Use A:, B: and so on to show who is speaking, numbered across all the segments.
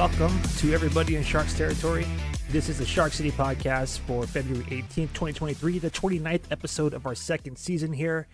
A: welcome to everybody in Sharks territory. This is the Shark City podcast for February 18th, 2023, the 29th episode of our second season here.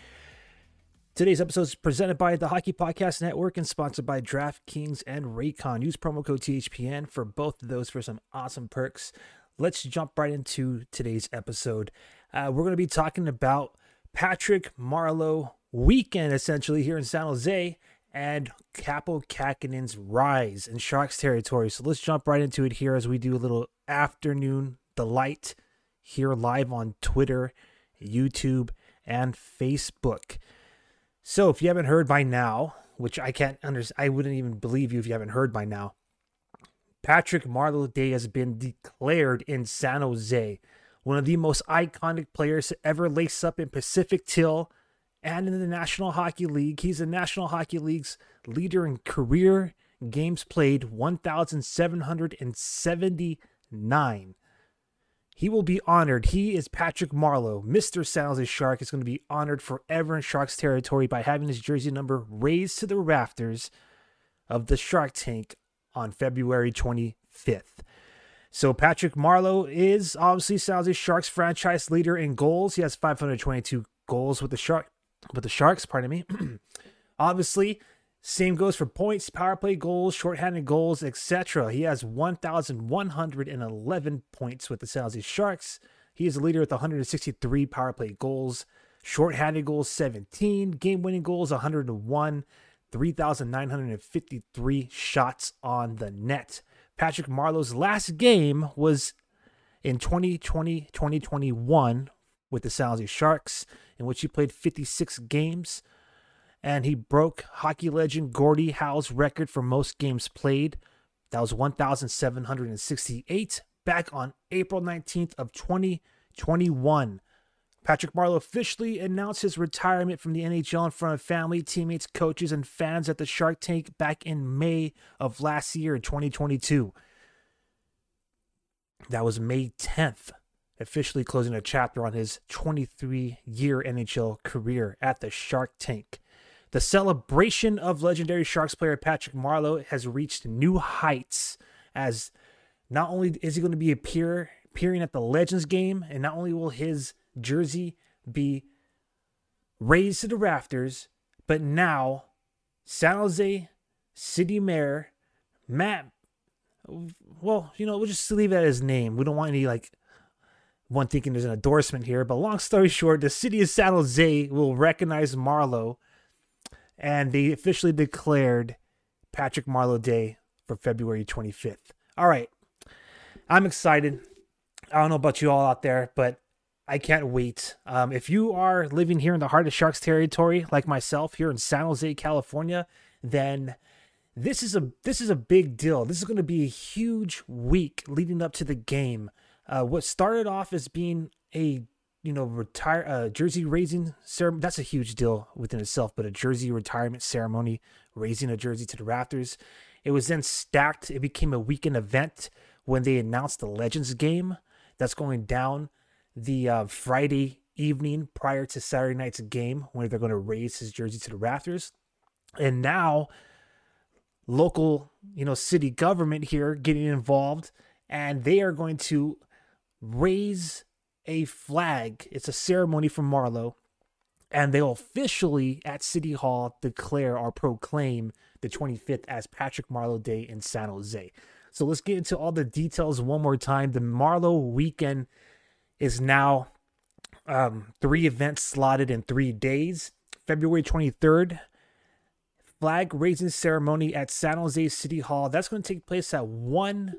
A: Today's episode is presented by the Hockey Podcast Network and sponsored by DraftKings and Raycon. Use promo code THPN for both of those for some awesome perks. Let's jump right into today's episode. Uh, we're going to be talking about Patrick Marleau weekend essentially here in San Jose and Kaapo Kähkönen's rise in Sharks territory. So let's jump right into it here as we do a little afternoon delight here live on Twitter, YouTube, and Facebook. So if you haven't heard by now, which I can't understand, I wouldn't even believe you if you haven't heard by now. Patrick Marleau Day has been declared in San Jose, one of the most iconic players to ever lace up in Pacific Teal and in the National Hockey League. He's the National Hockey League's leader in career games played 1,779. He will be honored. He is Patrick Marleau. Mr. Jose Shark is going to be honored forever in Sharks territory by having his jersey number raised to the rafters of the Shark Tank on February 25th. So Patrick Marleau is obviously Jose Sharks franchise leader in goals. He has 522 goals with the Shark with the Sharks, pardon me. obviously, same goes for points, power play goals, shorthanded goals, etc. He has 1,111 points with the San Jose Sharks. He is the leader with 163 power play goals, shorthanded goals 17, game winning goals 101, 3,953 shots on the net. Patrick Marleau's last game was in 2020 2021 with the San Jose Sharks, in which he played 56 games. And he broke hockey legend Gordie Howe's record for most games played. That was 1,768 back on April 19th of 2021. Patrick Marleau officially announced his retirement from the NHL in front of family, teammates, coaches, and fans at the Shark Tank back in May of last year in 2022. That was May 10th officially closing a chapter on his 23 year NHL career at the Shark Tank. The celebration of legendary Sharks player Patrick Marleau has reached new heights as not only is he going to be appear, appearing at the Legends game, and not only will his jersey be raised to the rafters, but now San Jose City Mayor Matt. Well, you know, we'll just leave it at his name. We don't want any like one thinking there's an endorsement here, but long story short, the city of San Jose will recognize Marleau, and they officially declared Patrick Marleau Day for February 25th. All right, I'm excited. I don't know about you all out there, but I can't wait. Um, if you are living here in the heart of Sharks territory, like myself, here in San Jose, California, then this is a this is a big deal. This is going to be a huge week leading up to the game. Uh, what started off as being a you know retire uh, jersey raising ceremony that's a huge deal within itself but a jersey retirement ceremony raising a jersey to the rafters it was then stacked. It became a weekend event when they announced the legends game. That's going down the uh, friday evening prior to saturday night's game where they're going to raise his jersey to the rafters and now local you know city government here getting involved and they are going to raise a flag. It's a ceremony for Marleau, and they'll officially at City Hall declare or proclaim the 25th as Patrick Marleau Day in San Jose. So let's get into all the details one more time. The Marleau weekend is now um, three events slotted in three days. February 23rd, flag raising ceremony at San Jose City Hall. That's going to take place at 1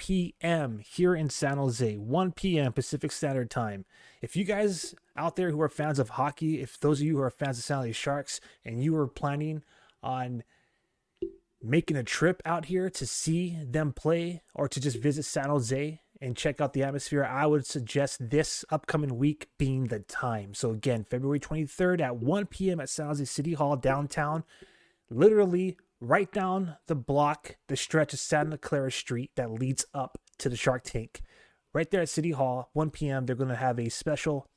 A: p.m. here in San Jose, 1 p.m. Pacific Standard Time. If you guys out there who are fans of hockey, if those of you who are fans of San Jose Sharks and you are planning on making a trip out here to see them play or to just visit San Jose and check out the atmosphere, I would suggest this upcoming week being the time. So, again, February 23rd at 1 p.m. at San Jose City Hall downtown. Literally right down the block, the stretch of Santa Clara Street that leads up to the Shark Tank. Right there at City Hall, 1 p.m., they're going to have a special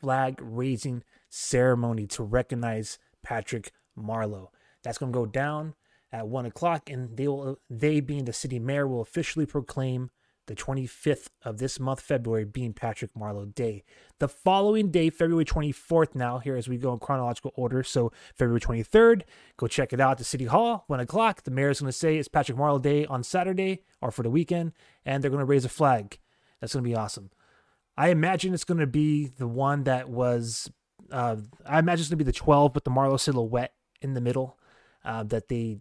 A: flag raising ceremony to recognize Patrick Marleau. That's going to go down at one o'clock, and they will they being the city mayor will officially proclaim the 25th of this month, February, being Patrick Marleau Day. The following day, February 24th, now, here as we go in chronological order. So, February 23rd, go check it out at the City Hall, 1 o'clock. The mayor is going to say it's Patrick Marleau Day on Saturday or for the weekend, and they're going to raise a flag. That's going to be awesome. I imagine it's going to be the one that was, uh, I imagine it's going to be the 12 with the Marleau silhouette in the middle uh, that they.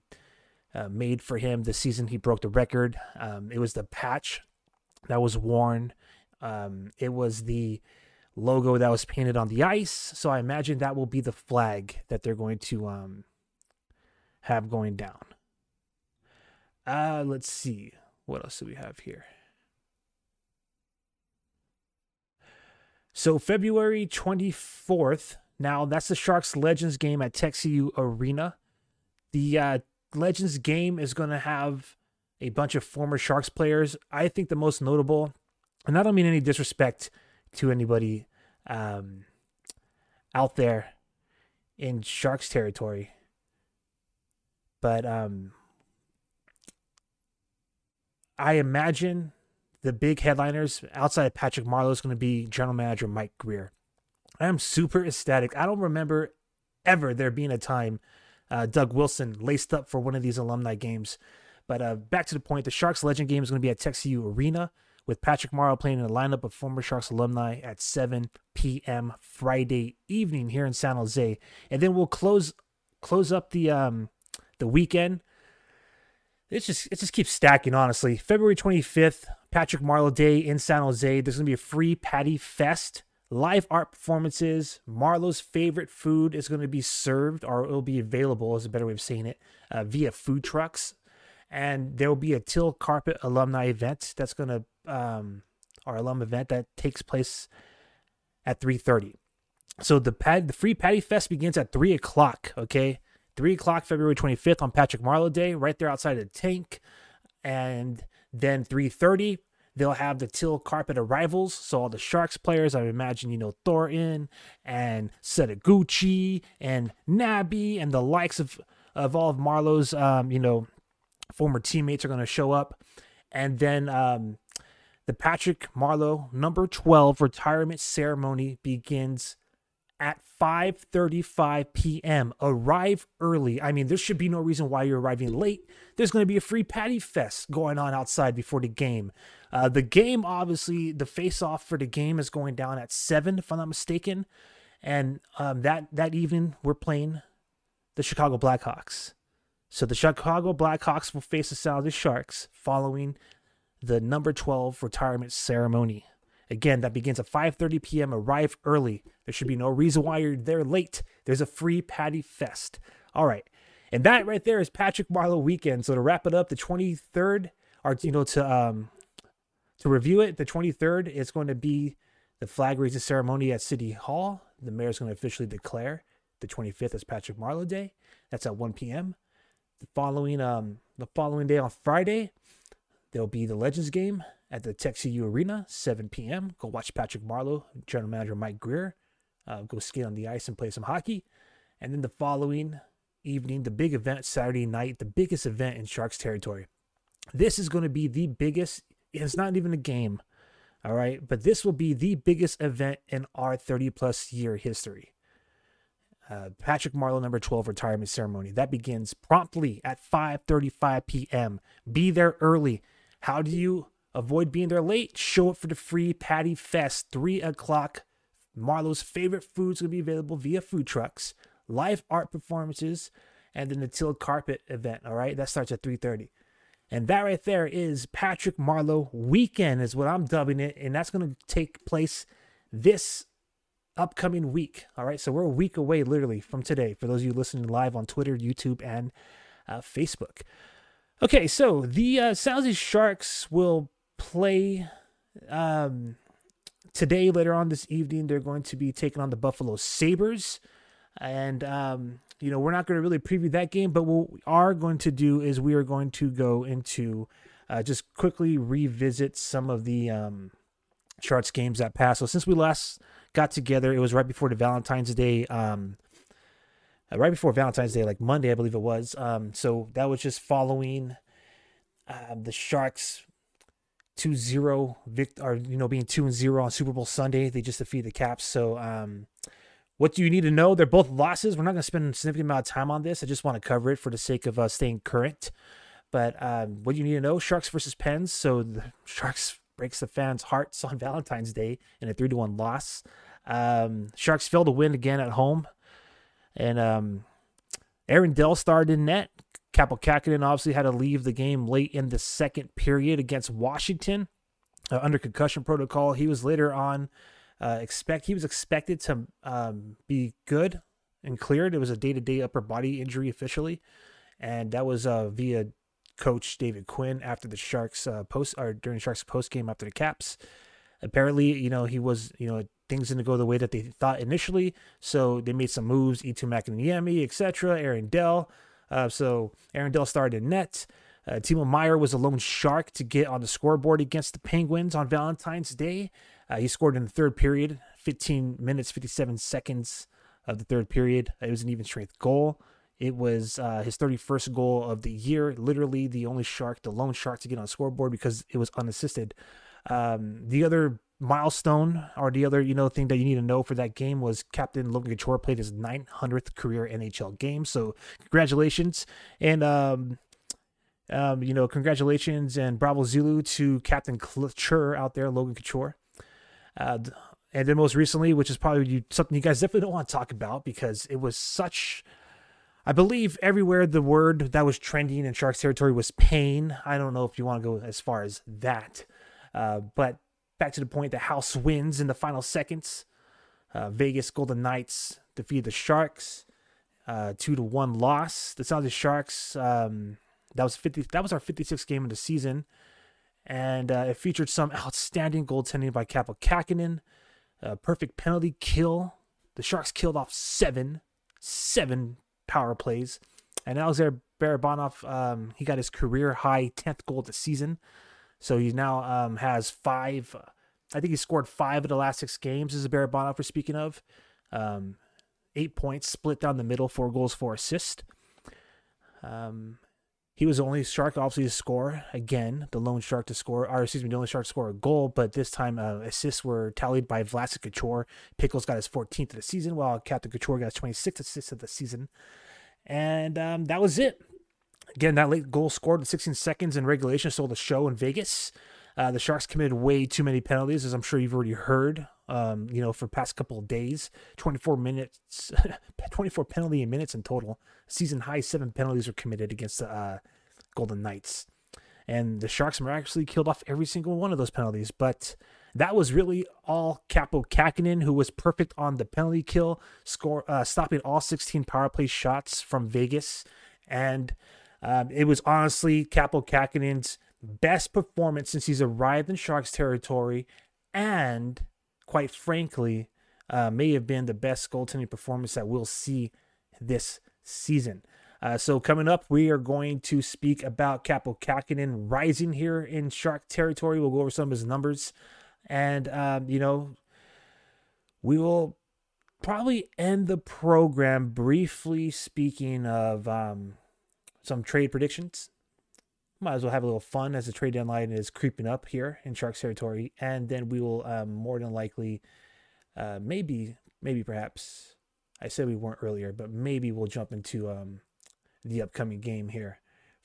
A: Uh, made for him the season he broke the record. Um, it was the patch that was worn. Um, it was the logo that was painted on the ice. So I imagine that will be the flag that they're going to um, have going down. Uh, let's see. What else do we have here? So February 24th. Now that's the Sharks Legends game at TechCU Arena. The uh, Legends game is going to have a bunch of former Sharks players. I think the most notable, and I don't mean any disrespect to anybody um, out there in Sharks territory, but um, I imagine the big headliners outside of Patrick Marleau is going to be General Manager Mike Grier. I am super ecstatic. I don't remember ever there being a time uh, Doug Wilson laced up for one of these alumni games but uh, back to the point, the Sharks Legend game is going to be at TechCU Arena with Patrick Marleau playing in a lineup of former Sharks alumni at 7 p.m. Friday evening here in San Jose, and then we'll close close up the um the weekend. It's just it just keeps stacking, honestly. February 25th, Patrick Marleau Day in San Jose. There's gonna be a free Patty Fest, live art performances. Marleau's favorite food is going to be served, or it'll be available, is a better way of saying it, uh, via food trucks and there will be a Teal Carpet alumni event that's to um, our alum event that takes place at 3.30 so the pad the free patty fest begins at 3 o'clock okay? 3 o'clock february 25th on patrick marleau day right there outside the tank. And then 3.30 they'll have the teal carpet arrivals. So all the sharks players i imagine you know Thorin and Setoguchi and Nabby and the likes of of all of marleau's um, you know former teammates are going to show up. And then um, the Patrick Marleau number 12 retirement ceremony begins at 5:35 p.m. Arrive early. I mean, there should be no reason why you're arriving late. There's going to be a free patty fest going on outside before the game. Uh, the game, obviously, the face-off for the game is going down at seven, if I'm not mistaken. And um, that that evening, we're playing the Chicago Blackhawks. So the Chicago Blackhawks will face the Jose Sharks following the number 12 retirement ceremony. Again, that begins at 5:30 p.m. Arrive early. There should be no reason why you're there late. There's a free patty fest. All right. And that right there is Patrick Marleau weekend. So to wrap it up, the 23rd, or you know, to um to review it, the 23rd is going to be the flag raising ceremony at City Hall. The mayor is going to officially declare the 25th as Patrick Marleau Day. That's at 1 p.m the following um the following day on Friday, there'll be the Legends game at the TechCU Arena, 7 p.m. Go watch Patrick Marleau, General Manager Mike Grier, uh, go skate on the ice and play some hockey. And then the following evening, the big event Saturday night, the biggest event in Sharks territory. This is going to be the biggest. It's not even a game, all right, but this will be the biggest event in our 30 plus year history uh, Patrick Marleau number 12 retirement ceremony. That begins promptly at 5:35 p.m. Be there early. How do you avoid being there late? Show up for the free Patty Fest, 3 o'clock. Marleau's favorite foods will be available via food trucks, live art performances, and then the Teal Carpet event. All right, that starts at 3:30. And that right there is Patrick Marleau weekend, is what I'm dubbing it. And that's going to take place this upcoming week. All right, so we're a week away, literally, from today. For those of you listening live on Twitter, YouTube, and uh, Facebook. Okay, so the uh, San Sharks will play um, today. Later on this evening, they're going to be taking on the Buffalo Sabres, and um, you know we're not going to really preview that game, but what we are going to do is we are going to go into uh, just quickly revisit some of the um, Sharks games that passed. So since we last got together. It was right before the Valentine's Day um, uh, right before Valentine's Day, like Monday, I believe it was. Um, so that was just following uh, the Sharks 2-0 vict or you know being 2 and 0 on Super Bowl Sunday. They just defeated the Caps. So um, what do you need to know? They're both losses. We're not going to spend a significant amount of time on this. I just want to cover it for the sake of uh, staying current. But um, what do you need to know? Sharks versus Pens. So the Sharks breaks the fans' hearts on Valentine's Day in a three to one loss. Um, Sharks failed to win again at home, and um, Aaron Dell started in net. Kaapo Kähkönen obviously had to leave the game late in the second period against Washington uh, under concussion protocol. He was later on uh, expect he was expected to um, be good and cleared. It was a day to day upper body injury officially, and that was uh, via coach David Quinn after the Sharks uh, post or during Sharks post game after the Caps. Apparently, you know he was you know things didn't go the way that they thought initially, so they made some moves. Eetu Makiniemi, etc. Aaron Dell. Uh, so Aaron Dell started in net. Uh, Timo Meier was a lone shark to get on the scoreboard against the Penguins on Valentine's Day. Uh, he scored in the third period, 15 minutes, 57 seconds of the third period. It was an even strength goal. It was uh, his 31st goal of the year, literally the only shark, the lone shark to get on scoreboard because it was unassisted. Um, the other milestone or the other you know thing that you need to know for that game was Captain Logan Couture played his 900th career NHL game. So congratulations and um, um, you know congratulations and bravo Zulu to Captain Couture out there, Logan Couture. Uh, and then most recently, which is probably something you guys definitely don't want to talk about because it was such. I believe everywhere the word that was trending in Sharks territory was pain. I don't know if you want to go as far as that, uh, but back to the point, the house wins in the final seconds. Uh, Vegas Golden Knights defeat the Sharks, uh, two to one loss. The San Jose Sharks. Um, that was fifty. That was our fifty sixth game of the season, and uh, it featured some outstanding goaltending by Kaapo Kähkönen. A perfect penalty kill. The Sharks killed off seven, seven power plays, and Alexander Barabanov. Um, he got his career high tenth goal of the season. So he now um, has five. I think he scored five of the last six games. Is Barabanov we're speaking of. Um, eight points, split down the middle, four goals, four assists. Um, he was the only shark, obviously, to score again. The lone shark to score, or excuse me, the only shark to score a goal. But this time, uh, assists were tallied by Vlasic Couture. Pickles got his 14th of the season, while Captain Couture got his 26th assist of the season. And um, that was it. Again, that late goal scored in 16 seconds in regulation stole the show in Vegas. Uh, the Sharks committed way too many penalties, as I'm sure you've already heard. Um, you know, for past couple of days, 24 minutes, 24 penalty minutes in total. Season high seven penalties were committed against the uh, Golden Knights, and the Sharks miraculously killed off every single one of those penalties. But that was really all Kaapo Kähkönen, who was perfect on the penalty kill, score uh, stopping all 16 power play shots from Vegas, and um, it was honestly Kaapo Kähkönen's best performance since he's arrived in Sharks territory, and quite frankly, uh, may have been the best goaltending performance that we'll see this season. Uh, so coming up, we are going to speak about Kaapo Kähkönen rising here in Shark territory. We'll go over some of his numbers, and um, you know, we will probably end the program briefly speaking of um, some trade predictions. Might as well have a little fun as the trade deadline is creeping up here in Sharks territory, and then we will um, more than likely, uh, maybe, maybe perhaps, I said we weren't earlier, but maybe we'll jump into um, the upcoming game here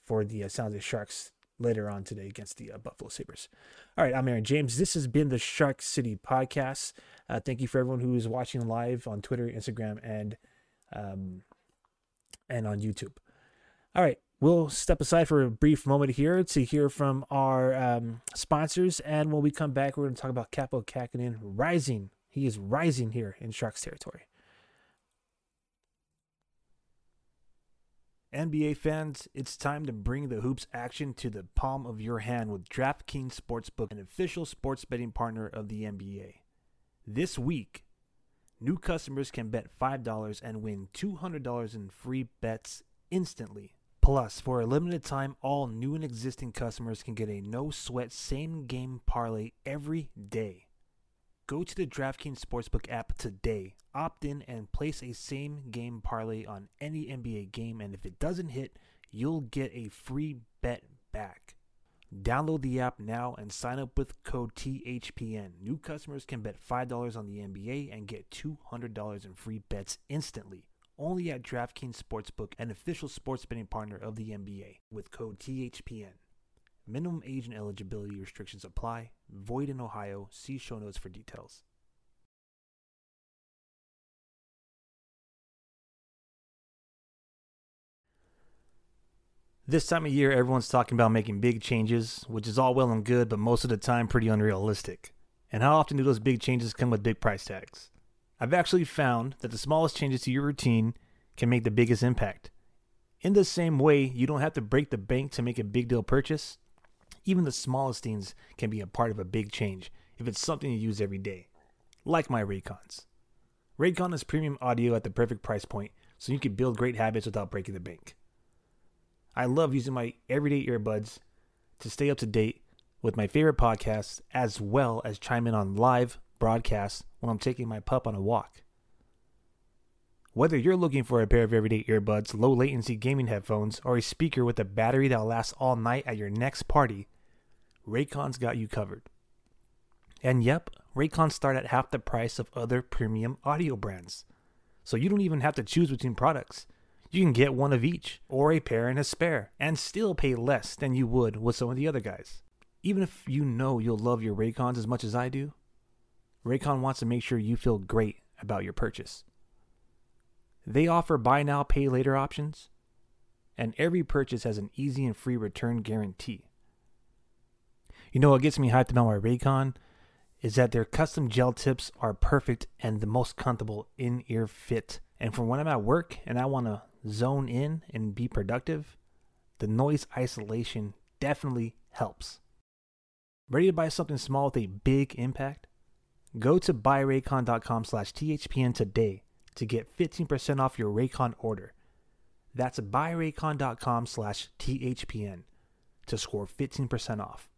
A: for the uh, San Jose Sharks later on today against the uh, Buffalo Sabres. All right, I'm Aaron James. This has been the Shark City Podcast. Uh, thank you for everyone who is watching live on Twitter, Instagram, and um, and on YouTube. All right, we'll step aside for a brief moment here to hear from our um, sponsors, and when we come back, we're going to talk about Kaapo Kähkönen rising. He is rising here in Sharks territory. NBA fans, it's time to bring the hoops action to the palm of your hand with DraftKings Sportsbook, an official sports betting partner of the NBA. This week, new customers can bet $5 and win $200 in free bets instantly Plus, for a limited time, all new and existing customers can get a no sweat same game parlay every day. Go to the DraftKings Sportsbook app today, opt in, and place a same game parlay on any NBA game. And if it doesn't hit, you'll get a free bet back. Download the app now and sign up with code THPN. New customers can bet $5 on the NBA and get $200 in free bets instantly. Only at DraftKings Sportsbook, an official sports betting partner of the NBA, with code THPN. Minimum age and eligibility restrictions apply. Void in Ohio. See show notes for details. This time of year, everyone's talking about making big changes, which is all well and good, but most of the time pretty unrealistic. And how often do those big changes come with big price tags? I've actually found that the smallest changes to your routine can make the biggest impact. In the same way, you don't have to break the bank to make a big deal purchase. Even the smallest things can be a part of a big change if it's something you use every day, like my Raycons. Raycon is premium audio at the perfect price point, so you can build great habits without breaking the bank. I love using my everyday earbuds to stay up to date with my favorite podcasts, as well as chime in on live broadcasts when I'm taking my pup on a walk. Whether you're looking for a pair of everyday earbuds, low latency gaming headphones, or a speaker with a battery that'll last all night at your next party, Raycon's got you covered. And yep, Raycons start at half the price of other premium audio brands. So you don't even have to choose between products. You can get one of each, or a pair and a spare, and still pay less than you would with some of the other guys. Even if you know you'll love your Raycons as much as I do, Raycon wants to make sure you feel great about your purchase. They offer buy now, pay later options, and every purchase has an easy and free return guarantee. You know what gets me hyped about my Raycon is that their custom gel tips are perfect and the most comfortable in ear fit. And for when I'm at work and I want to zone in and be productive, the noise isolation definitely helps. Ready to buy something small with a big impact? Go to buyraycon.com slash THPN today to get 15% off your Raycon order. That's buyraycon.com slash THPN to score 15% off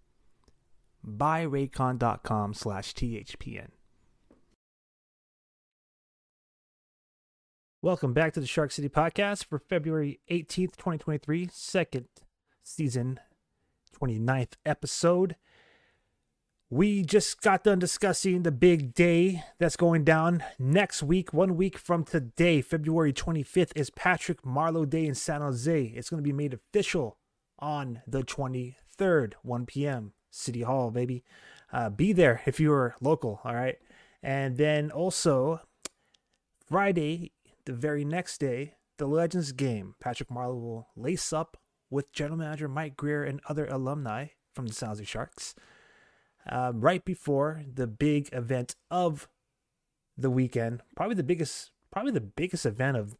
A: buyraycon.com slash THPN. Welcome back to the Shark City Podcast for February 18th, 2023, second season, 29th episode. We just got done discussing the big day that's going down next week. One week from today, February 25th, is Patrick Marleau Day in San Jose. It's going to be made official on the 23rd, 1 p.m. City Hall, baby. Uh, be there if you are local, all right? And then also, Friday, the very next day, the Legends game. Patrick Marleau will lace up with General Manager Mike Grier and other alumni from the San Jose Sharks uh, right before the big event of the weekend. Probably the biggest, probably the biggest event of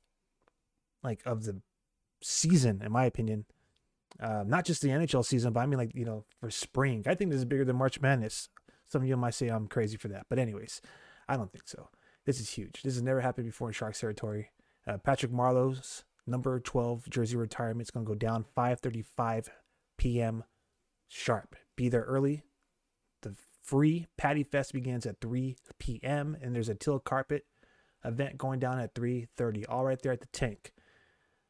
A: like of the season, in my opinion. Uh, not just the NHL season, but I mean like you know for spring. I think this is bigger than March Madness. Some of you might say I'm crazy for that, but anyways, I don't think so. This is huge. This has never happened before in Sharks territory. Uh, Patrick Marleau's number 12 jersey retirement is going to go down 5:35 p.m. sharp. Be there early. The free Patty Fest begins at 3 p.m. and there's a Teal Carpet event going down at 3:30, all right there at the tank.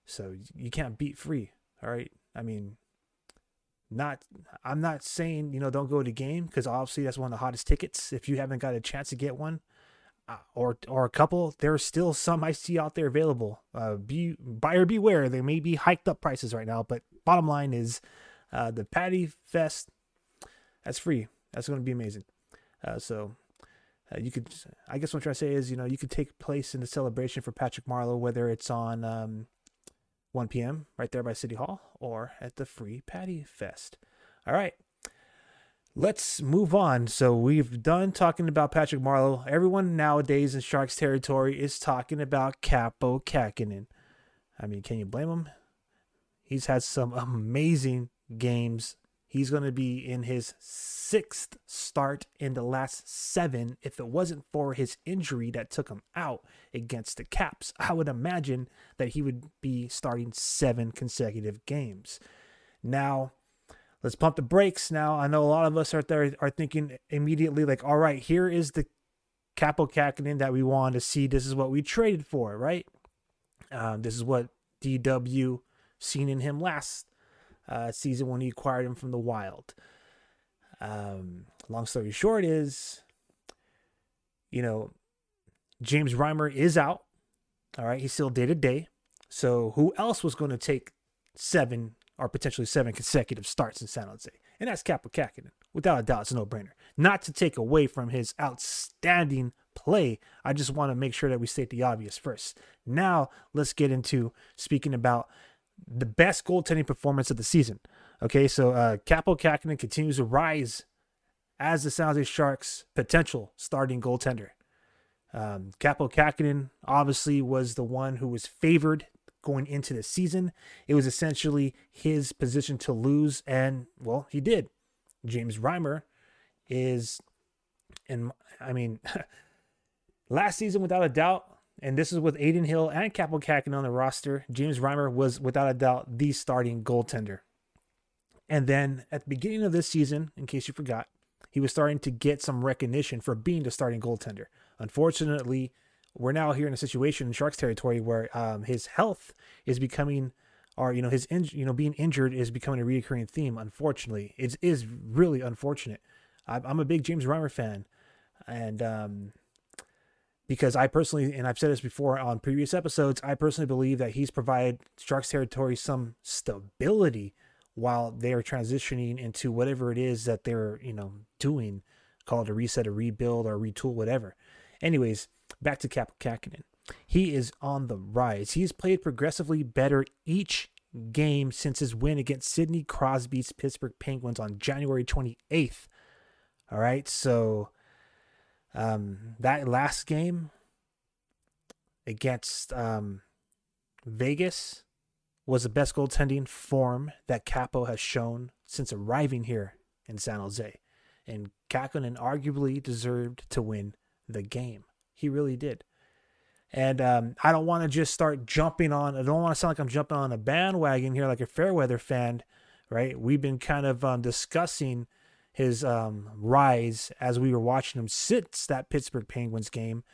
A: So you can't beat free. All right. I mean, not I'm not saying you know don't go to the game because obviously that's one of the hottest tickets. If you haven't got a chance to get one, uh, or or a couple, there's still some I see out there available. Uh, be buyer beware. They may be hiked up prices right now, but bottom line is, uh, the Patty Fest, that's free. That's going to be amazing. Uh, so. Uh, you could, I guess, what I'm trying to say is, you know, you could take place in the celebration for Patrick Marleau, whether it's on um, 1 p.m. right there by City Hall or at the Free Patty Fest. All right. Let's move on. So we've done talking about Patrick Marleau. Everyone nowadays in Sharks territory is talking about Kaapo Kähkönen. I mean, can you blame him? He's had some amazing games He's going to be in his sixth start in the last seven. If it wasn't for his injury that took him out against the Caps, I would imagine that he would be starting seven consecutive games. Now, let's pump the brakes. Now, I know a lot of us out there are thinking immediately, like, all right, here is the Kaapo Kähkönen that we wanted to see. This is what we traded for, right? Um, this is what DW seen in him last uh, season when he acquired him from the Wild. Um, long story short is, you know, James Reimer is out. All right, he's still day to day. So who else was going to take seven or potentially seven consecutive starts in San Jose? And that's Kaapo Kähkönen. Without a doubt, it's a no-brainer. Not to take away from his outstanding play. I just want to make sure that we state the obvious first. Now, let's get into speaking about the best goaltending performance of the season. Okay, so uh, Kaapo Kähkönen continues to rise as the San Jose Sharks' potential starting goaltender. Um, Kaapo Kähkönen obviously was the one who was favored going into the season. It was essentially his position to lose, and well, he did. James Reimer is, and I mean, last season without a doubt, and this is with Adin Hill and Kaapo Kähkönen on the roster. James Reimer was without a doubt the starting goaltender. And then at the beginning of this season, in case you forgot, he was starting to get some recognition for being the starting goaltender. Unfortunately, we're now here in a situation in Sharks territory where um, his health is becoming, or you know, his in, you know being injured is becoming a recurring theme. Unfortunately, it is really unfortunate. I'm a big James Reimer fan, and um, because I personally, and I've said this before on previous episodes, I personally believe that he's provided Sharks territory some stability while they're transitioning into whatever it is that they're you know doing, call it a reset, a rebuild, or retool, whatever. Anyways, back to Kaapo Kähkönen. He is on the rise. He's played progressively better each game since his win against Sidney Crosby's Pittsburgh Penguins on January 28th. All right, so um, that last game against um, Vegas was the best goaltending form that Kaapo has shown since arriving here in San Jose. And Kähkönen arguably deserved to win the game. He really did. And um, I don't want to just start jumping on, I don't want to sound like I'm jumping on a bandwagon here like a Fairweather fan, right? We've been kind of um, discussing his um, rise as we were watching him since that Pittsburgh Penguins game.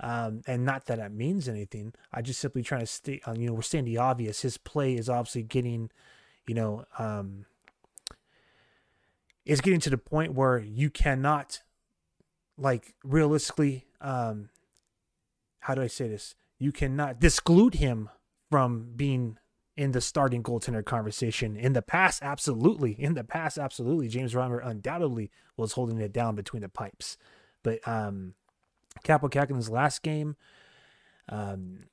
A: Um, and not that that means anything. I just simply trying to stay, uh, you know, we're saying the obvious. His play is obviously getting, you know, um, is getting to the point where you cannot like realistically um how do I say this? You cannot disclude him from being in the starting goaltender conversation. In the past, absolutely. In the past, absolutely. James Reimer undoubtedly was holding it down between the pipes. But um Kaapo Kähkönen's last game, um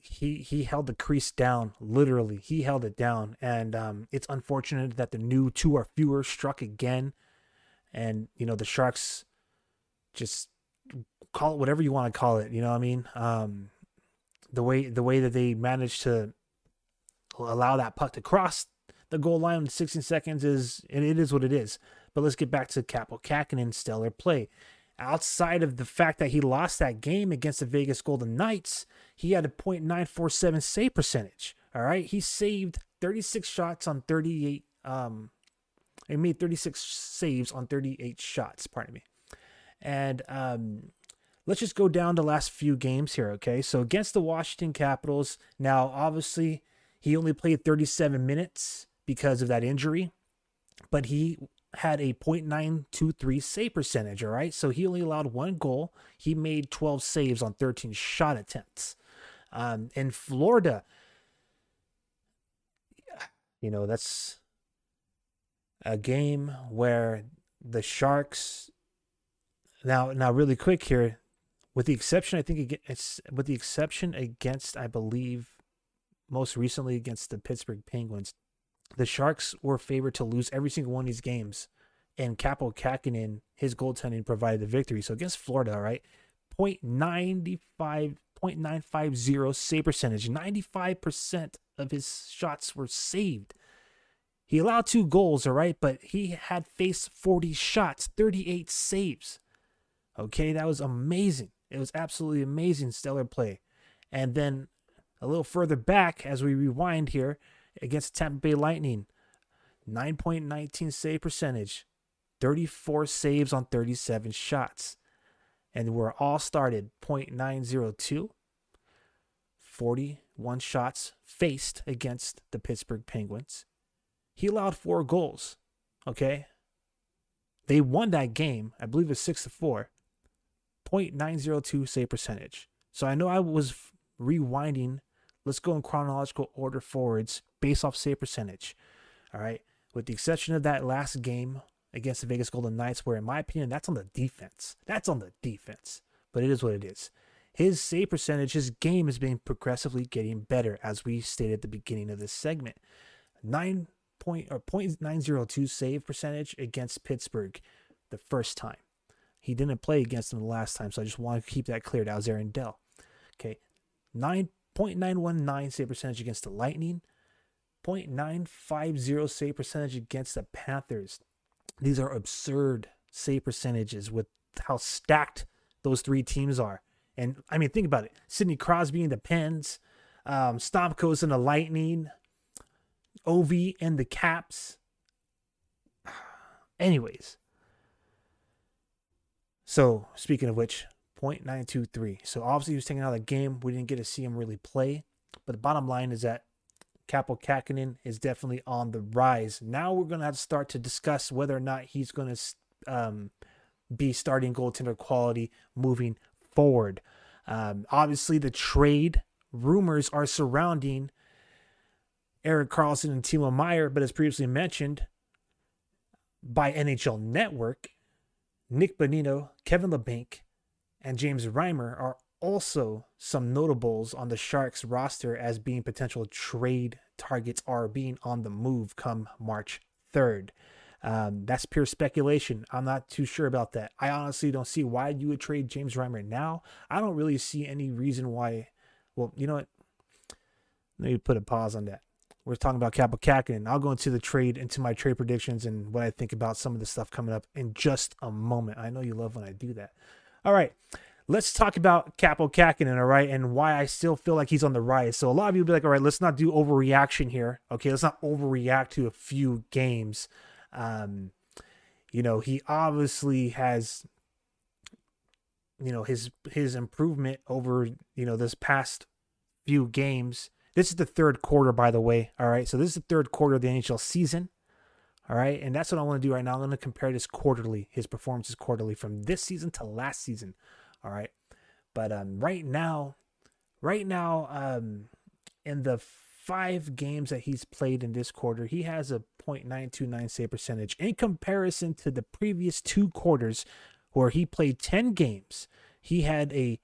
A: he he held the crease down literally he held it down and um, it's unfortunate that the new two or fewer struck again and you know the sharks just call it whatever you want to call it. You know what I mean? Um, the way the way that they managed to allow that puck to cross the goal line in 16 seconds is and it is what it is. But let's get back to Kaapo Kähkönen stellar play. Outside of the fact that he lost that game against the Vegas Golden Knights, he had a .947 save percentage. All right, he saved 36 shots on 38. Um, he made 36 saves on 38 shots. Pardon me. And um, let's just go down the last few games here, okay? So against the Washington Capitals, now obviously he only played 37 minutes because of that injury, but he had a .923 save percentage, all right? So he only allowed one goal. He made 12 saves on 13 shot attempts. Um, in Florida, you know, that's a game where the Sharks now, now, really quick here, with the exception, I think it's with the exception against, I believe, most recently against the Pittsburgh Penguins, the Sharks were favored to lose every single one of these games, and Kaapo Kähkönen, his goaltending provided the victory. So against Florida, right, 0.95, 0.950 save percentage, 95% of his shots were saved. He allowed two goals, all right, but he had faced 40 shots, 38 saves. Okay, that was amazing. It was absolutely amazing, stellar play. And then a little further back, as we rewind here, against Tampa Bay Lightning, 9.19 save percentage, 34 saves on 37 shots. and were all started 0.902. 41 shots faced against the Pittsburgh Penguins. He allowed four goals. Okay. They won that game. I believe it's six to four. 0.902 save percentage. So I know I was rewinding. Let's go in chronological order forwards based off save percentage. All right. With the exception of that last game against the Vegas Golden Knights, where in my opinion, that's on the defense. That's on the defense. But it is what it is. His save percentage, his game has been progressively getting better, as we stated at the beginning of this segment. Nine point or point nine zero two save percentage against Pittsburgh the first time. He didn't play against them the last time, so I just want to keep that clear. That was Aaron Dell. Okay. Nine point nine one nine save percentage against the Lightning. 0.950 save percentage against the Panthers. These are absurd save percentages with how stacked those three teams are. And I mean, think about it: Sidney Crosby and the Pens, um, Stamkos and the Lightning, Ovi and the Caps. Anyways, so speaking of which, 0.923. So obviously he was taken out of the game. We didn't get to see him really play. But the bottom line is that Kaapo Kähkönen is definitely on the rise. Now we're going to have to start to discuss whether or not he's going to um, be starting goaltender quality moving forward. Um, obviously, the trade rumors are surrounding Erik Karlsson and Timo Meier, but as previously mentioned by NHL Network, Nick Bonino, Kevin Labanc, and James Reimer are also some notables on the Sharks roster as being potential trade targets are being on the move come March 3rd. Um, that's pure speculation. I'm not too sure about that. I honestly don't see why you would trade James Reimer now. I don't really see any reason why. Well, you know what? Let me put a pause on that. We're talking about Kaapo Kähkönen. I'll go into the trade, into my trade predictions and what I think about some of the stuff coming up in just a moment. I know you love when I do that. All right let's talk about Kaapo Kähkönen, all right, and why I still feel like he's on the rise. So a lot of you be like, all right, let's not do overreaction here. Okay, let's not overreact to a few games. Um, you know, he obviously has you know his his improvement over you know this past few games. This is the third quarter, by the way. All right, so this is the third quarter of the NHL season. All right, and that's what I want to do right now. I'm going to compare this quarterly, his performances quarterly from this season to last season. All right. But um, right now, right now, um, in the five games that he's played in this quarter, he has a .929 save percentage in comparison to the previous two quarters where he played 10 games. He had a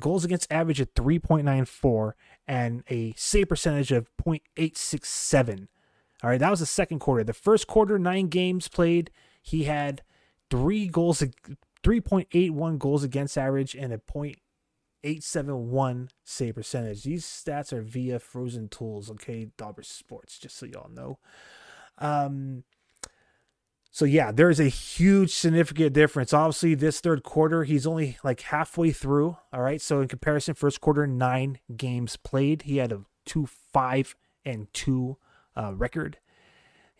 A: goals against average of 3.94 and a save percentage of .867. All right, that was the second quarter. The first quarter, nine games played, he had three goals 3.81 goals against average and a .871 save percentage. These stats are via Frozen Tools, okay, Dobber Sports, just so y'all know. Um, so yeah, there is a huge significant difference. Obviously, this third quarter, he's only like halfway through. All right. So in comparison, first quarter, nine games played. He had a two five and two uh, record.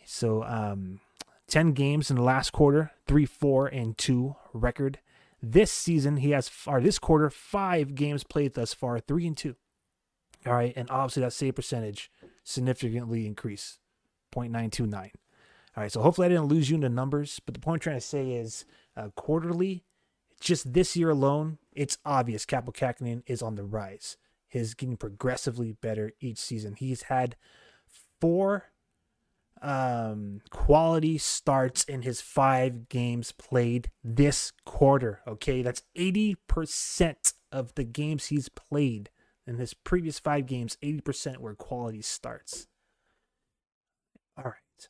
A: So um 10 games in the last quarter, 3 4 and 2 record. This season, he has, or this quarter, five games played thus far, 3 and 2. All right. And obviously, that save percentage significantly increased 0.929. All right. So hopefully, I didn't lose you in the numbers. But the point I'm trying to say is uh, quarterly, just this year alone, it's obvious Kaapo Kähkönen is on the rise. He's getting progressively better each season. He's had four um, quality starts in his five games played this quarter. Okay, that's 80% of the games he's played in his previous five games, 80% were quality starts. All right.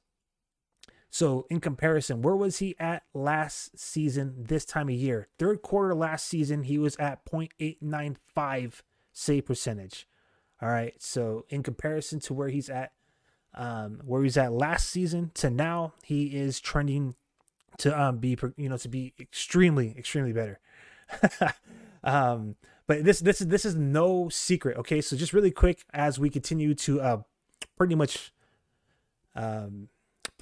A: So, in comparison, where was he at last season this time of year? Third quarter last season, he was at 0.895 save percentage. All right. So, in comparison to where he's at um, where he's at last season to now, he is trending to um, be you know to be extremely extremely better. um, but this this is this is no secret. Okay, so just really quick as we continue to uh, pretty much um,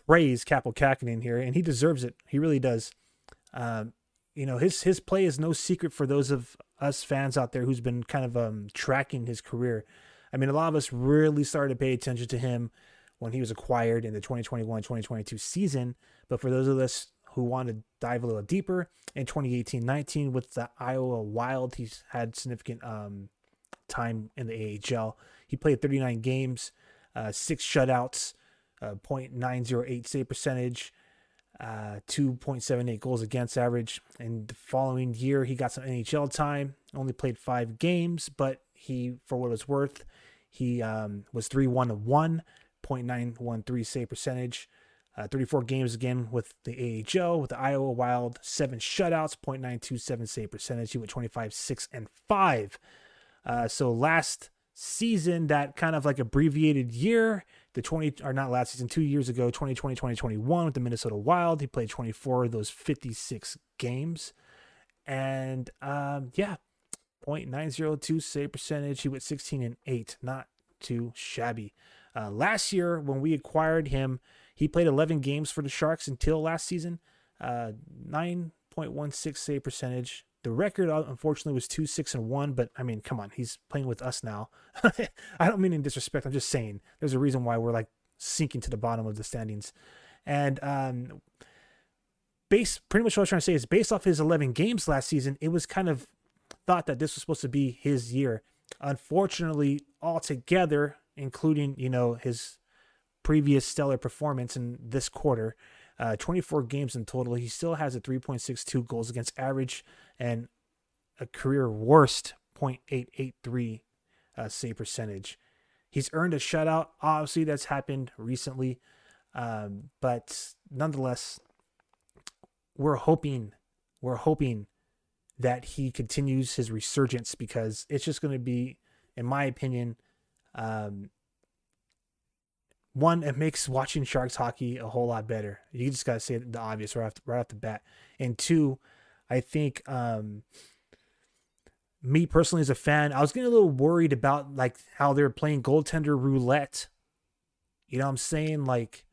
A: praise Kaapo Kähkönen here, and he deserves it. He really does. Um, you know his his play is no secret for those of us fans out there who's been kind of um, tracking his career. I mean, a lot of us really started to pay attention to him when he was acquired in the 2021-2022 season. But for those of us who want to dive a little deeper, in 2018-19 with the Iowa Wild, he's had significant um, time in the AHL. He played 39 games, uh, six shutouts, uh, 0.908 save percentage, uh, 2.78 goals against average. And the following year, he got some NHL time. Only played five games, but he, for what it was worth, he um, was 3 1 1, 0.913 save percentage. Uh, 34 games again with the AHL, with the Iowa Wild, seven shutouts, 0.927 save percentage. He went 25, 6, and 5. Uh, so last season, that kind of like abbreviated year, the 20 or not last season, two years ago, 2020, 2021 with the Minnesota Wild. He played 24 of those 56 games. And um, yeah, 0.902 save percentage. He went 16 and 8, not too shabby. Uh, last year, when we acquired him, he played 11 games for the Sharks until last season. Uh, 9.16 save percentage, the record, uh, unfortunately, was two six and one. But I mean, come on, he's playing with us now. I don't mean in disrespect. I'm just saying there's a reason why we're like sinking to the bottom of the standings. And um, base, pretty much what I was trying to say is based off his 11 games last season, it was kind of thought that this was supposed to be his year. Unfortunately, altogether, including you know his previous stellar performance in this quarter, uh, 24 games in total. He still has a 3.62 goals against average and a career worst 0.883 uh, save percentage. He's earned a shutout. Obviously, that's happened recently, um, but nonetheless, we're hoping, we're hoping that he continues his resurgence because it's just going to be, in my opinion, um, one, it makes watching Sharks hockey a whole lot better. You just gotta say the obvious right off the, right off the bat. And two, I think um, me personally as a fan, I was getting a little worried about like how they're playing goaltender roulette. You know what I'm saying? Like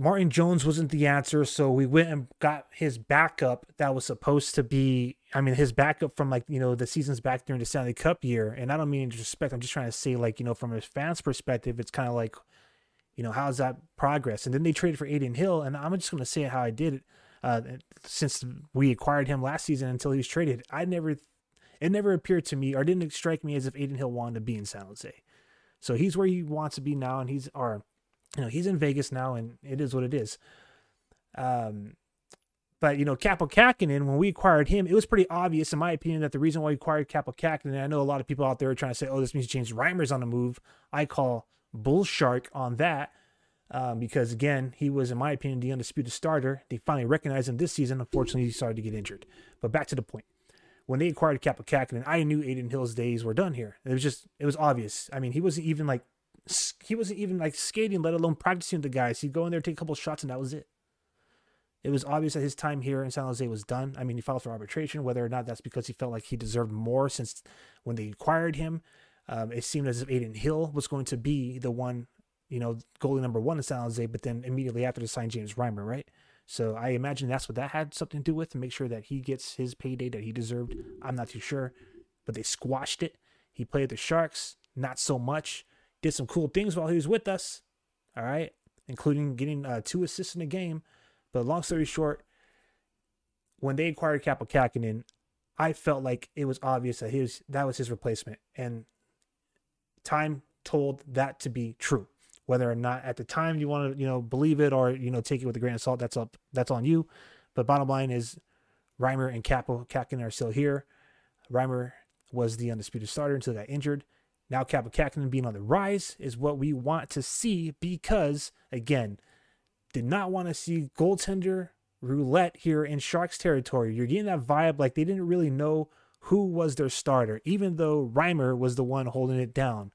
A: Martin Jones wasn't the answer, so we went and got his backup that was supposed to be I mean, his backup from like, you know, the seasons back during the Stanley Cup year. And I don't mean to disrespect. I'm just trying to say, like, you know, from a fan's perspective, it's kind of like, you know, how's that progress? And then they traded for Adin Hill. And I'm just going to say how I did it uh, since we acquired him last season until he was traded. I never, it never appeared to me or didn't strike me as if Adin Hill wanted to be in San Jose. So he's where he wants to be now. And he's, or, you know, he's in Vegas now and it is what it is. Um, but you know, Kaapo Kähkönen, when we acquired him, it was pretty obvious, in my opinion, that the reason why we acquired Kaapo Kähkönen, I know a lot of people out there are trying to say, "Oh, this means James Reimer's on the move." I call bull shark on that um, because again, he was, in my opinion, the undisputed starter. They finally recognized him this season. Unfortunately, he started to get injured. But back to the point. When they acquired Kaapo Kähkönen, I knew Adin Hill's days were done here. It was just, it was obvious. I mean, he wasn't even like, he wasn't even like skating, let alone practicing with the guys. He'd go in there, take a couple shots, and that was it. It was obvious that his time here in San Jose was done. I mean, he filed for arbitration, whether or not that's because he felt like he deserved more since when they acquired him. Um, it seemed as if Adin Hill was going to be the one, you know, goalie number one in San Jose, but then immediately after to sign James Reimer, right? So I imagine that's what that had something to do with to make sure that he gets his payday that he deserved. I'm not too sure, but they squashed it. He played the Sharks, not so much. Did some cool things while he was with us, all right, including getting uh, two assists in a game. But long story short, when they acquired Kähkönen, I felt like it was obvious that his that was his replacement, and time told that to be true. Whether or not at the time you want to you know believe it or you know take it with a grain of salt, that's up that's on you. But bottom line is, Reimer and Kähkönen are still here. Reimer was the undisputed starter until he got injured. Now Kaapo Kähkönen being on the rise is what we want to see because again, did not want to see goaltender roulette here in Sharks territory. You're getting that vibe like they didn't really know who was their starter, even though Reimer was the one holding it down.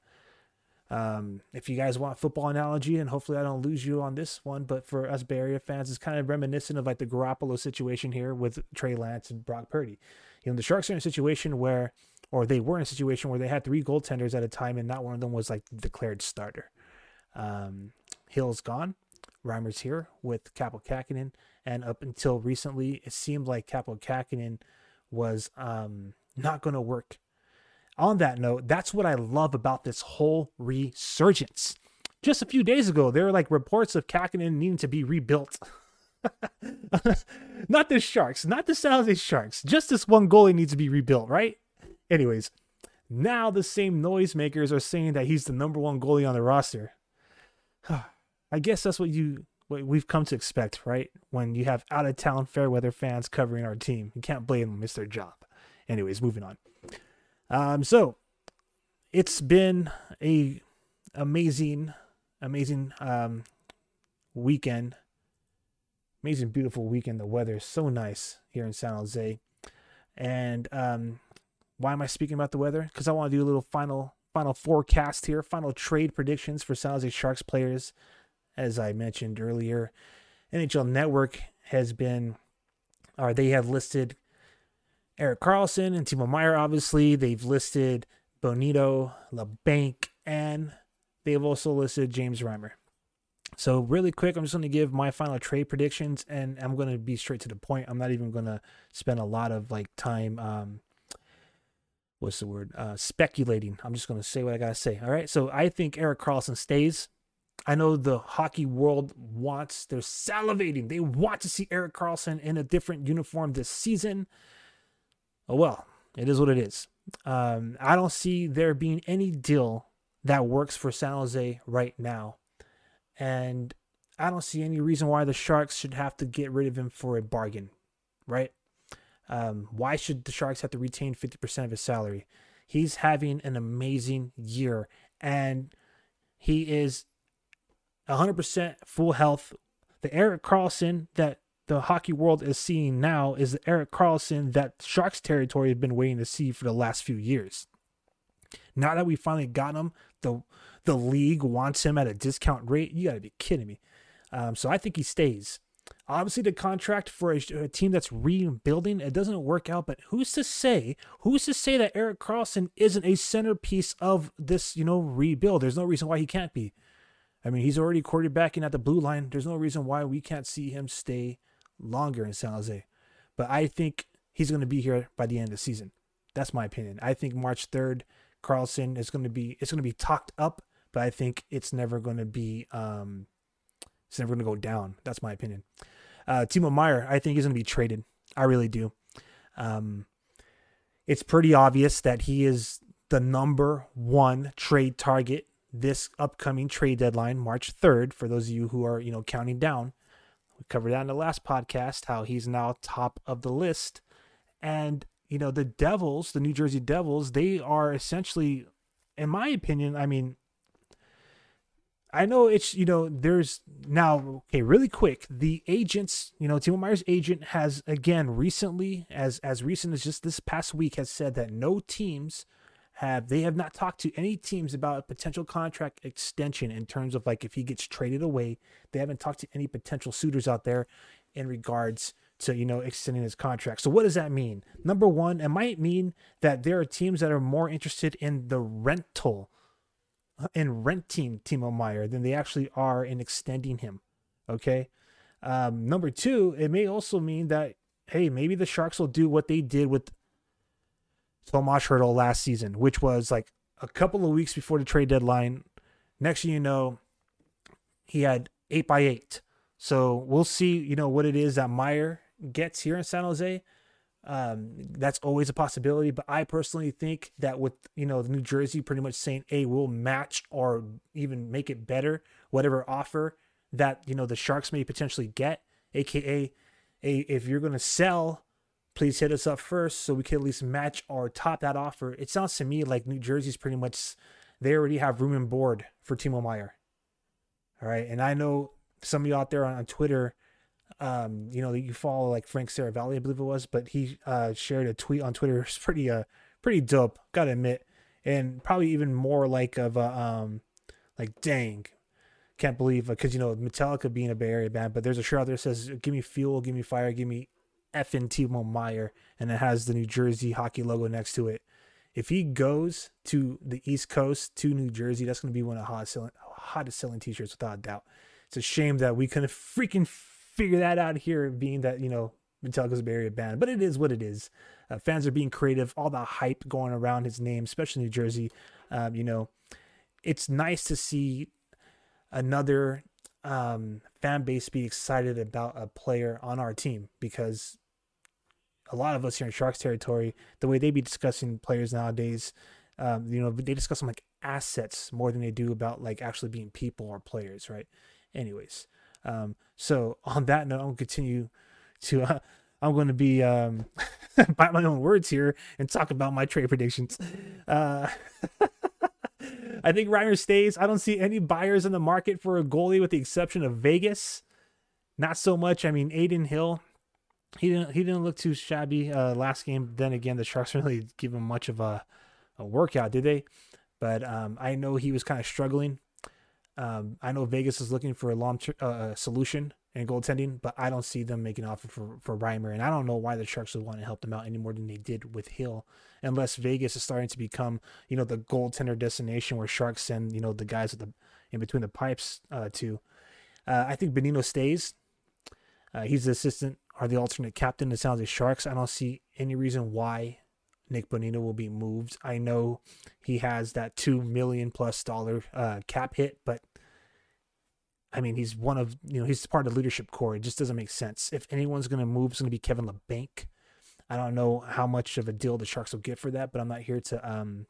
A: Um, if you guys want football analogy, and hopefully I don't lose you on this one, but for us Bay fans, it's kind of reminiscent of like the Garoppolo situation here with Trey Lance and Brock Purdy. You know, the Sharks are in a situation where, or they were in a situation where they had three goaltenders at a time, and not one of them was like declared starter. Um, Hill's gone. Reimer's here with Kaapo Kähkönen, And up until recently, it seemed like Kaapo Kähkönen was um, not going to work. On that note, that's what I love about this whole resurgence. Just a few days ago, there were like reports of Kähkönen needing to be rebuilt. not the Sharks, not the San Jose Sharks. Just this one goalie needs to be rebuilt, right? Anyways, now the same noisemakers are saying that he's the number one goalie on the roster. I guess that's what you what we've come to expect, right? When you have out of town fair weather fans covering our team, you can't blame them; it's their job. Anyways, moving on. Um, so it's been a amazing, amazing um weekend. Amazing, beautiful weekend. The weather is so nice here in San Jose, and um, why am I speaking about the weather? Because I want to do a little final final forecast here, final trade predictions for San Jose Sharks players. As I mentioned earlier, NHL Network has been, or they have listed Erik Karlsson and Timo Meier. obviously. They've listed Bonino, Labanc, and they've also listed James Reimer. So, really quick, I'm just going to give my final trade predictions and I'm going to be straight to the point. I'm not even going to spend a lot of like time um, what's the word uh, speculating. I'm just going to say what i gotta say all right? So i think Erik Karlsson stays. I know the hockey world wants they're salivating. They want to see Erik Karlsson in a different uniform this season. Oh well it is what it is. Um, i don't see there being any deal that works for san jose right now. And i don't see any reason why the sharks should have to get rid of him for a bargain right um, why should the Sharks have to retain 50% of his salary? He's having an amazing year and he is 100% full health. The Erik Karlsson that the hockey world is seeing now is the Erik Karlsson that Sharks territory has been waiting to see for the last few years. Now that we finally got him, the the league wants him at a discount rate. You got to be kidding me. Um, so I think he stays. Obviously, the contract for a, a, team that's rebuilding it doesn't work out. But who's to say? Who's to say that Erik Karlsson isn't a centerpiece of this, you know, rebuild? There's no reason why he can't be. I mean, he's already quarterbacking at the blue line. There's no reason why we can't see him stay longer in San Jose. But I think he's going to be here by the end of the season. That's my opinion. I think March 3rd, Karlsson is going to be it's going to be talked up, but I think it's never going to be um it's never going to go down. That's my opinion. Uh, Timo Meier, I think he's going to be traded. I really do. Um, it's pretty obvious that he is the number one trade target this upcoming trade deadline, March 3rd. For those of you who are, you know, counting down, we covered that in the last podcast, how he's now top of the list. And, you know, the Devils, the New Jersey Devils, they are essentially, in my opinion, I mean, I know it's you know there's now okay really quick the agents you know Timo Meier's agent has again recently as as recent as just this past week has said that no teams have they have not talked to any teams about a potential contract extension in terms of like if he gets traded away. They haven't talked to any potential suitors out there in regards to you know extending his contract. So what does that mean? Number one it might mean that there are teams that are more interested in the rental in renting Timo Meier than they actually are in extending him. Okay. Um, number two, it may also mean that hey, maybe the Sharks will do what they did with Tomas Hertl last season, which was like a couple of weeks before the trade deadline. Next thing you know, he had eight by eight. So we'll see, you know, what it is that Meier gets here in San Jose. Um, that's always a possibility, but I personally think that with you know New Jersey pretty much saying, "Hey, we'll match or even make it better, whatever offer that you know the Sharks may potentially get, aka, a if you're gonna sell, please hit us up first so we can at least match or top that offer." It sounds to me like New Jersey's pretty much they already have room and board for Timo Meier. All right, and I know some of you out there on, on Twitter um, you know, you follow like Frank Seravalli, I believe it was, but he uh, shared a tweet on Twitter. It's pretty uh pretty dope, gotta admit, and probably even more like of a um like dang, can't believe because you know Metallica being a Bay Area band, but there's a shirt out there that says "Give me fuel, give me fire, give me effing Timo Meier," and it has the New Jersey hockey logo next to it. If he goes to the East Coast to New Jersey, that's going to be one of the hottest selling, hottest selling T-shirts without a doubt. It's a shame that we couldn't freaking figure that out here, being that you know Metallica's Bay Area band. But it is what it is. Uh, fans are being creative. All the hype going around his name, especially New Jersey. Um, you know, it's nice to see another um, fan base be excited about a player on our team because a lot of us here in Sharks territory, the way they be discussing players nowadays, um, you know, they discuss them like assets more than they do about like actually being people or players, right? Anyways, um, so on that note, I'm gonna continue to. Uh, I'm going to be um, bite my own words here and talk about my trade predictions. Uh, I think Reimer stays. I don't see any buyers in the market for a goalie with the exception of Vegas. Not so much. I mean, Adin Hill, he didn't he didn't look too shabby uh, last game. Then again, the Sharks really give him much of a, a workout, did they? But um, I know he was kind of struggling. Um, I know Vegas is looking for a long ter- uh, solution in goaltending, but I don't see them making an offer for for Reimer, and I don't know why the Sharks would want to help them out any more than they did with Hill, unless Vegas is starting to become you know the goaltender destination where Sharks send you know the guys at the in between the pipes uh, to. Uh, I think Bonino stays. Uh, he's the assistant or the alternate captain of San Jose Sharks. I don't see any reason why Nick Bonino will be moved. I know he has that two million plus dollar uh, cap hit, but I mean he's one of you know he's part of the leadership core. It just doesn't make sense. If anyone's going to move, it's going to be Kevin Labanc. I don't know how much of a deal the Sharks will get for that, but I'm not here to um,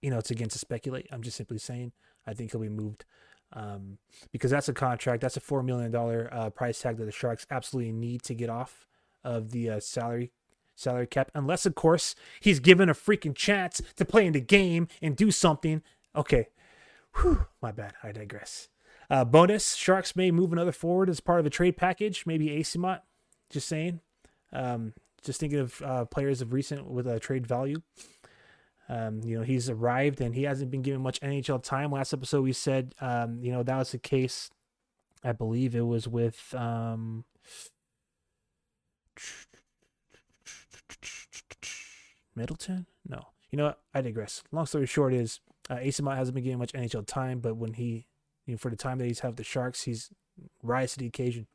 A: you know, it's again to speculate. I'm just simply saying I think he'll be moved um, because that's a contract. That's a four million dollar uh, price tag that the Sharks absolutely need to get off of the uh, salary salary cap, unless of course he's given a freaking chance to play in the game and do something. Okay, Whew, my bad. I digress. Uh, bonus: Sharks may move another forward as part of a trade package. Maybe Eyssimont. Just saying. Um, just thinking of uh, players of recent with a trade value. Um, you know, he's arrived and he hasn't been given much NHL time. Last episode, we said, um, you know, that was the case. I believe it was with um, Middleton. No, you know what? I digress. Long story short is, uh, Eyssimont hasn't been getting much NHL time, but when he, you know, for the time that he's had the Sharks, he's rise to the occasion.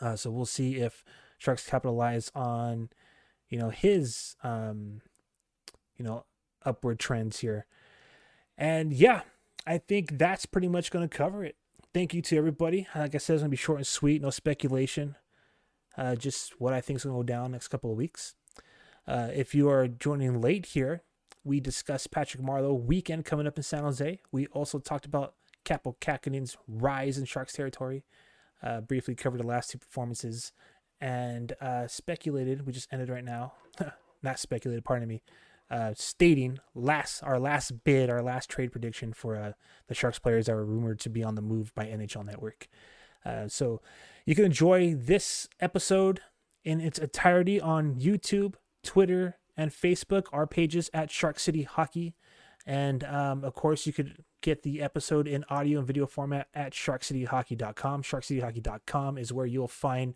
A: Uh, so we'll see if Sharks capitalize on, you know, his, um, you know, upward trends here. And yeah, I think that's pretty much going to cover it. Thank you to everybody. Like I said, it's going to be short and sweet, no speculation. Uh, just what I think is going to go down next couple of weeks. Uh, if you are joining late here, we discussed Patrick Marleau weekend coming up in San Jose. We also talked about Kaapo Kähkönen's rise in Sharks territory. Uh, briefly covered the last two performances and uh, speculated. We just ended right now. Not speculated, pardon me uh, stating last our last bid, our last trade prediction for uh, the Sharks players that were rumored to be on the move by NHL Network. Uh, so you can enjoy this episode in its entirety on YouTube, Twitter, and Facebook. Our pages at Shark City Hockey, and um, of course you could get the episode in audio and video format at sharkcityhockey.com. Sharkcityhockey.com is where you'll find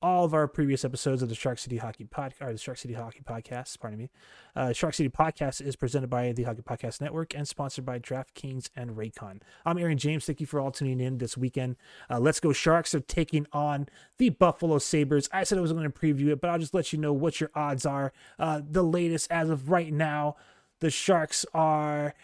A: all of our previous episodes of the Shark City Hockey Podcast, or the Shark City Hockey Podcast, pardon me. Uh, Shark City Podcast is presented by the Hockey Podcast Network and sponsored by DraftKings and Raycon. I'm Aaron James. Thank you for all tuning in this weekend. Uh, Let's Go Sharks are taking on the Buffalo Sabres. I said I was going to preview it, but I'll just let you know what your odds are. Uh, the latest as of right now, the Sharks are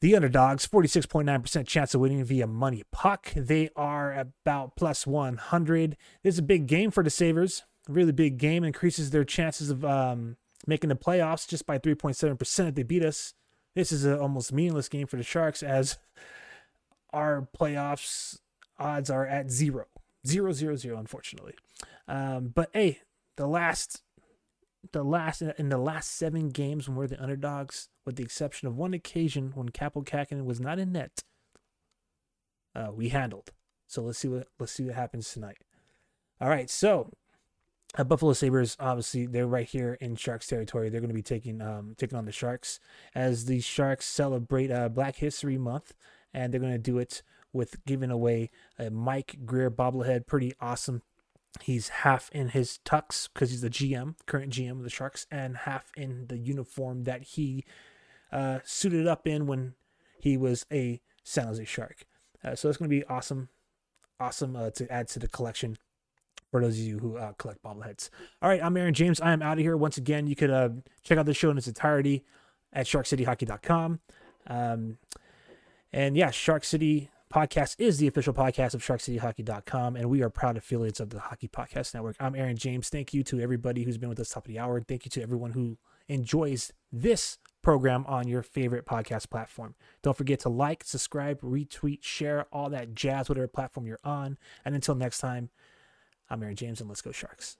A: the underdogs, 46.9% chance of winning via money puck. They are about plus 100. This is a big game for the Sabres. A really big game. Increases their chances of um, making the playoffs just by 3.7% if they beat us. This is an almost meaningless game for the Sharks as our playoffs odds are at zero. Zero, zero, zero, unfortunately. Um, but hey, the last the last in the last seven games when we're the underdogs, with the exception of one occasion when Kaapo Kähkönen was not in net, uh, we handled. So let's see what let's see what happens tonight. All right, so uh, Buffalo Sabres, obviously, they're right here in Sharks territory. They're going to be taking um, taking on the Sharks as the Sharks celebrate uh, Black History Month, and they're going to do it with giving away a Mike Grier bobblehead. Pretty awesome He's half in his tux because he's the GM, current GM of the Sharks, and half in the uniform that he uh, suited up in when he was a San Jose Shark. Uh, so it's going to be awesome. awesome uh, to add to the collection for those of you who uh, collect bobbleheads. All right, I'm Aaron James. I am out of here. Once again, you could uh, check out the show in its entirety at sharkcityhockey.com. Um, and yeah, Shark City Podcast is the official podcast of SharkCityHockey.com, and we are proud affiliates of the Hockey Podcast Network. I'm Aaron James. Thank you to everybody who's been with us top of the hour. Thank you to everyone who enjoys this program on your favorite podcast platform. Don't forget to like, subscribe, retweet, share, all that jazz, whatever platform you're on. And until next time, I'm Aaron James, and let's go Sharks.